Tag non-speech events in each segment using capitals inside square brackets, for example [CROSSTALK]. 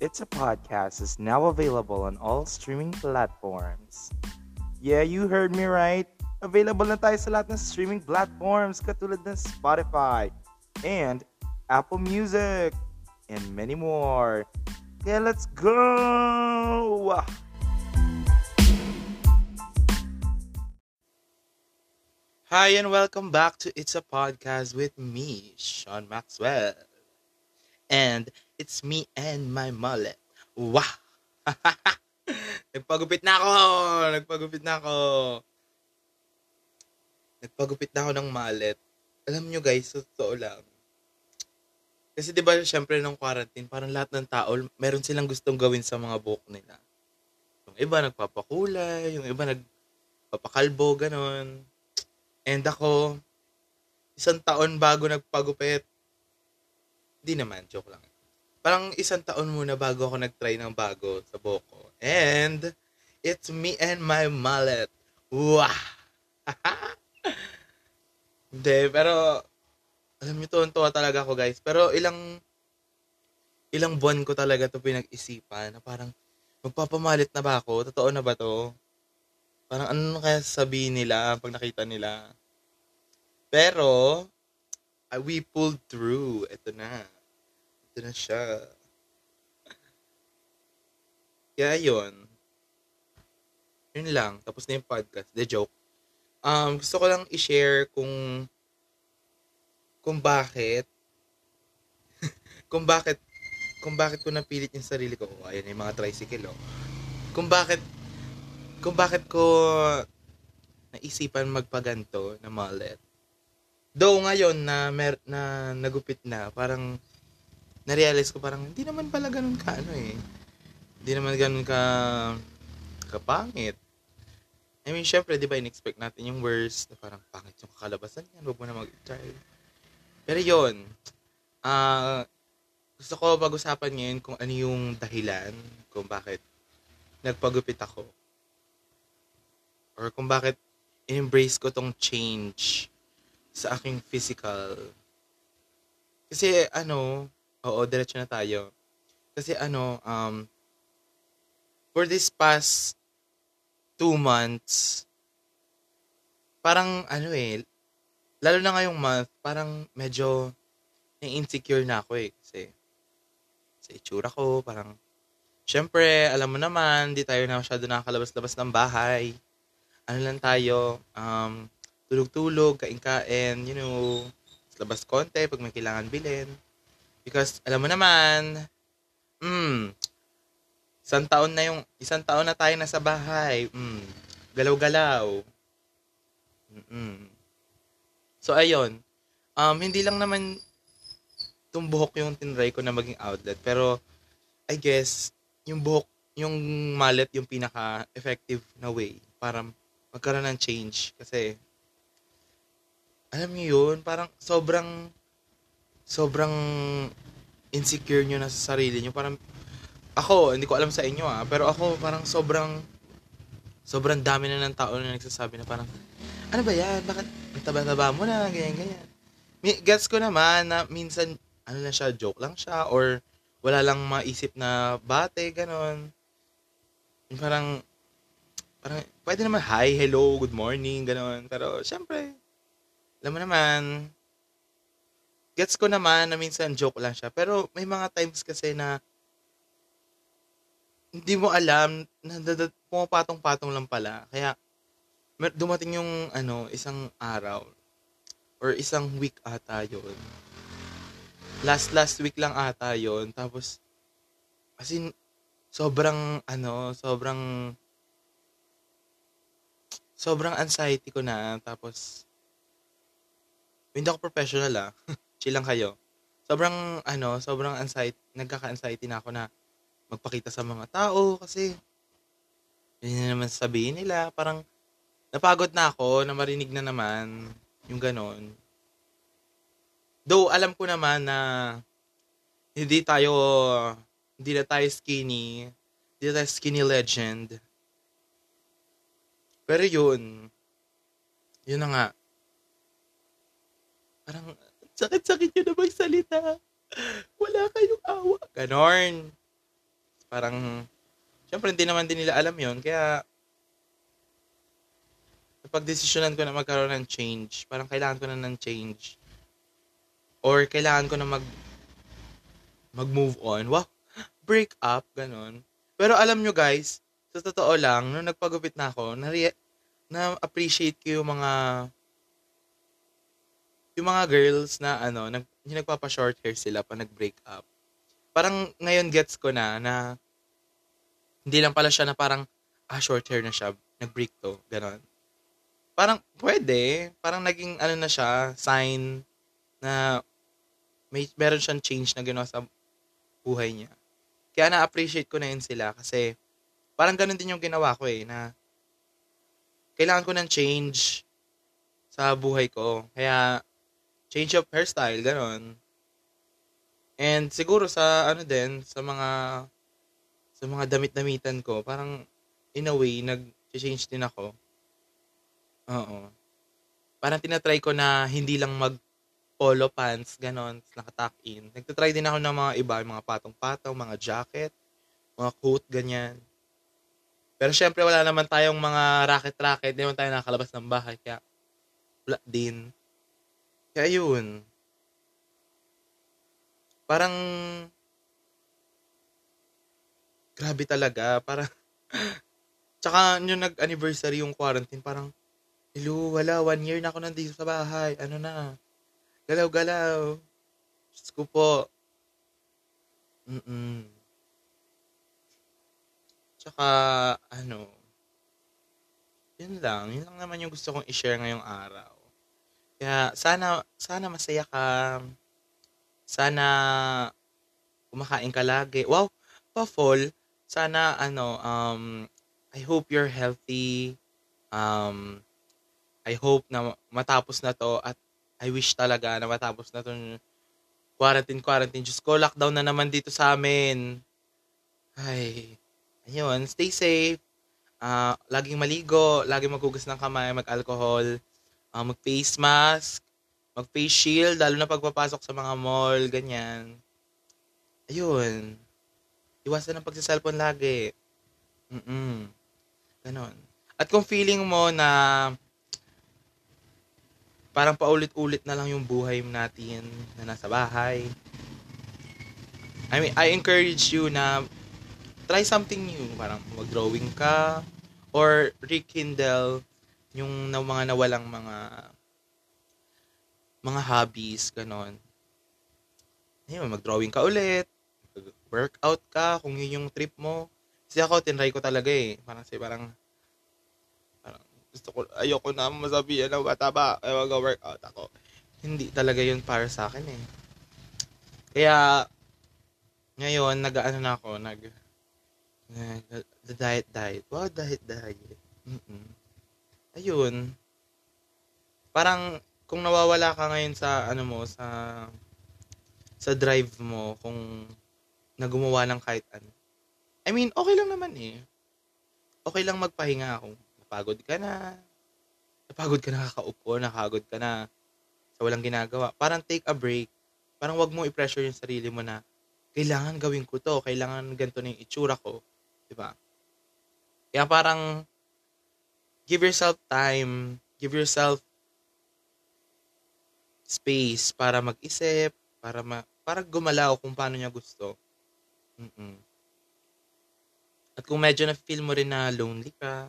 It's a Podcast is now available on all streaming platforms. Yeah, you heard me right. Available na tayo sa lahat ng streaming platforms katulad ng Spotify and Apple Music and many more. Kaya let's go! Hi and welcome back to It's a Podcast with me, Sean Maxwell. And it's me and my mullet. Wow! [LAUGHS] Nagpagupit na ako! Nagpagupit na ako! Nagpagupit na ako ng mallet. Alam nyo guys, totoo lang. Kasi di ba syempre nung quarantine, parang lahat ng tao, meron silang gustong gawin sa mga buhok nila. Yung iba nagpapakulay, yung iba nagpapakalbo, ganon. And ako, isang taon bago nagpagupit. Di naman, joke lang. Parang isang taon muna bago ako nag-try ng bago sa buhok ko. And, it's me and my mullet. Wow! [LAUGHS] Hindi, pero, alam niyo, tuwan-tuwa talaga ako, guys. Pero ilang, ilang buwan ko talaga to pinag-isipan na parang, magpapamalit na ba ako? Totoo na ba to? Parang ano kaya sabihin nila pag nakita nila? Pero, we pulled through. Ito na. Ito na siya. Kaya yun. Yun lang. Tapos na yung podcast. The joke. Um, gusto ko lang i-share kung kung bakit [LAUGHS] kung bakit kung bakit ko napilit yung sarili ko. Oh, ayan yung mga tricycle, oh. Kung bakit kung bakit ko naisipan magpaganto na mullet. Though ngayon na mer na nagupit na, parang na-realize ko parang hindi naman pala ganun ka ano eh. Hindi naman ganun ka kapangit. I mean, syempre, di ba, in-expect natin yung worst, na parang pangit yung kakalabasan yan, huwag mo na mag-try. Pero yun, ah, uh, gusto ko pag-usapan ngayon kung ano yung dahilan kung bakit nagpagupit ako or kung bakit embrace ko tong change sa aking physical. Kasi ano, oo, diretso na tayo. Kasi ano, um, for this past two months, parang ano eh, lalo na ngayong month, parang medyo insecure na ako eh. Kasi sa itsura ko, parang, syempre, alam mo naman, di tayo na masyado nakakalabas-labas ng bahay ano lang tayo, um, tulog-tulog, kain-kain, you know, labas konti pag may kailangan bilhin. Because, alam mo naman, mm, isang taon na yung, isang taon na tayo nasa bahay, mm, galaw-galaw. Mm-mm. So, ayun, um, hindi lang naman itong buhok yung tinry ko na maging outlet, pero, I guess, yung buhok, yung mallet yung pinaka-effective na way para magkaroon ng change. Kasi, alam niyo yun, parang sobrang, sobrang insecure nyo na sa sarili nyo. Parang, ako, hindi ko alam sa inyo ah, pero ako parang sobrang, sobrang dami na ng tao na nagsasabi na parang, ano ba yan? Bakit taba-taba mo na? Ganyan, ganyan. Gets ko naman na minsan, ano lang siya, joke lang siya, or wala lang maisip na bate, ganon. Parang, parang, pwede naman, hi, hello, good morning, gano'n. Pero, syempre, alam mo naman, gets ko naman na minsan joke lang siya. Pero, may mga times kasi na, hindi mo alam, na pumapatong-patong lang pala. Kaya, dumating yung, ano, isang araw, or isang week ata yun. Last, last week lang ata yun. Tapos, as in, sobrang, ano, sobrang, sobrang anxiety ko na. Tapos, hindi ako professional ah. [LAUGHS] Chill lang kayo. Sobrang, ano, sobrang anxiety, nagkaka-anxiety na ako na magpakita sa mga tao kasi yun na naman sabihin nila. Parang, napagod na ako na marinig na naman yung ganon. Though, alam ko naman na hindi tayo, hindi na tayo skinny, hindi na tayo skinny legend pero yun, yun na nga. Parang, sakit-sakit yun na magsalita. Wala kayong awa. Ganon. Parang, syempre hindi naman din nila alam yon Kaya, napag-desisyonan ko na magkaroon ng change. Parang kailangan ko na ng change. Or kailangan ko na mag mag-move on. Wow, break up, ganun. Pero alam nyo guys, sa totoo lang, nung nagpagupit na ako, na, na-appreciate ko yung mga yung mga girls na ano, nag, yung nagpapa-short hair sila pa nag-break up. Parang ngayon gets ko na na hindi lang pala siya na parang ah, short hair na siya, nag-break to, ganon parang pwede, parang naging ano na siya, sign na may meron siyang change na ginawa sa buhay niya. Kaya na-appreciate ko na yun sila kasi parang ganun din yung ginawa ko eh, na kailangan ko ng change sa buhay ko. Kaya, change of hairstyle, ganun. And siguro sa ano din, sa mga sa mga damit-damitan ko, parang in a way, nag-change din ako. Oo. Parang tinatry ko na hindi lang mag polo pants, ganon, nakatuck in. Nagtatry din ako ng mga iba, mga patong-patong, mga jacket, mga coat, ganyan. Pero syempre wala naman tayong mga racket-racket, hindi naman tayo nakakalabas ng bahay, kaya wala din. Kaya yun. Parang grabe talaga, parang [LAUGHS] tsaka yung nag-anniversary yung quarantine, parang Hello, wala. One year na ako nandito sa bahay. Ano na? Galaw-galaw. Diyos ko po. Mm-mm. Tsaka, ano, yun lang. Yun lang naman yung gusto kong i-share ngayong araw. Kaya, sana, sana masaya ka. Sana, kumakain ka lagi. Wow, pa-fall. Sana, ano, um, I hope you're healthy. Um, I hope na matapos na to at I wish talaga na matapos na tong quarantine, quarantine. Diyos ko, lockdown na naman dito sa amin. Ay, ayun, stay safe. Uh, laging maligo, laging maghugas ng kamay, mag-alcohol, uh, mag-face mask, mag-face shield, lalo na pagpapasok sa mga mall, ganyan. Ayun. Iwasan ng pagsa-cellphone lagi. Mm-mm. Ganon. At kung feeling mo na parang paulit-ulit na lang yung buhay natin na nasa bahay. I mean, I encourage you na try something new. Parang mag-drawing ka or rekindle yung na mga nawalang mga mga hobbies, ganon. Ayun, mag-drawing ka ulit, workout ka kung yun yung trip mo. Kasi ako, tinry ko talaga eh. Parang, say, parang gusto ko, ayoko na masabihan ng bata ba, ay mag-workout ako. Hindi talaga yun para sa akin eh. Kaya, ngayon, nag-ano na ako, nag, nag the diet diet. Wow, diet diet. Mm-mm. Ayun. Parang, kung nawawala ka ngayon sa, ano mo, sa, sa drive mo, kung nagumawa ng kahit ano. I mean, okay lang naman eh. Okay lang magpahinga kung napagod ka na, napagod ka na kakaupo, nakagod ka na sa walang ginagawa. Parang take a break. Parang wag mo i-pressure yung sarili mo na kailangan gawin ko to, kailangan ganito na yung itsura ko. Di ba? Kaya parang give yourself time, give yourself space para mag-isip, para ma para gumalaw kung paano niya gusto. Mm-mm. At kung medyo na-feel mo rin na lonely ka,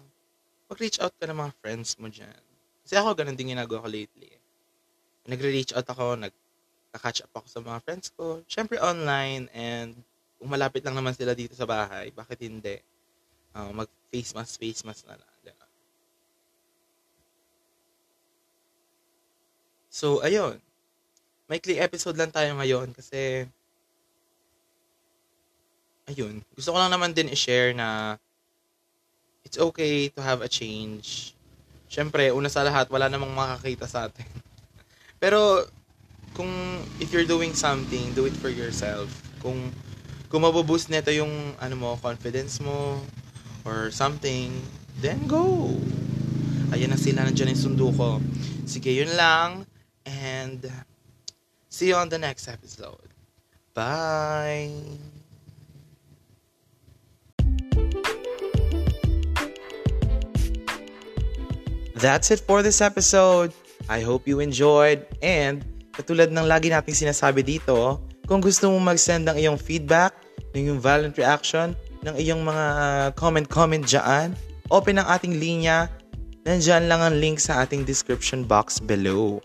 mag-reach out ka ng mga friends mo dyan. Kasi ako, ganun din ginagawa ko lately. Nagre-reach out ako, nag-catch up ako sa mga friends ko. Siyempre online and kung malapit lang naman sila dito sa bahay, bakit hindi? Uh, mag-face mask, face mask na lang. Ganun. So, ayun. Maikli episode lang tayo ngayon kasi ayun. Gusto ko lang naman din i-share na it's okay to have a change. Siyempre, una sa lahat, wala namang makakita sa atin. [LAUGHS] Pero, kung if you're doing something, do it for yourself. Kung kung mabuboost nito yung ano mo, confidence mo or something, then go. Ayan na sila, nandiyan yung sundo ko. Sige, yun lang. And see you on the next episode. Bye. That's it for this episode. I hope you enjoyed and katulad ng lagi nating sinasabi dito, kung gusto mong mag-send ng iyong feedback, ng iyong violent reaction, ng iyong mga ah, comment-comment dyan, open ang ating linya. Nandyan lang ang link sa ating description box below.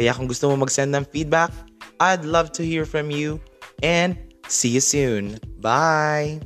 Kaya kung gusto mo mag-send ng feedback, I'd love to hear from you. And see you soon. Bye!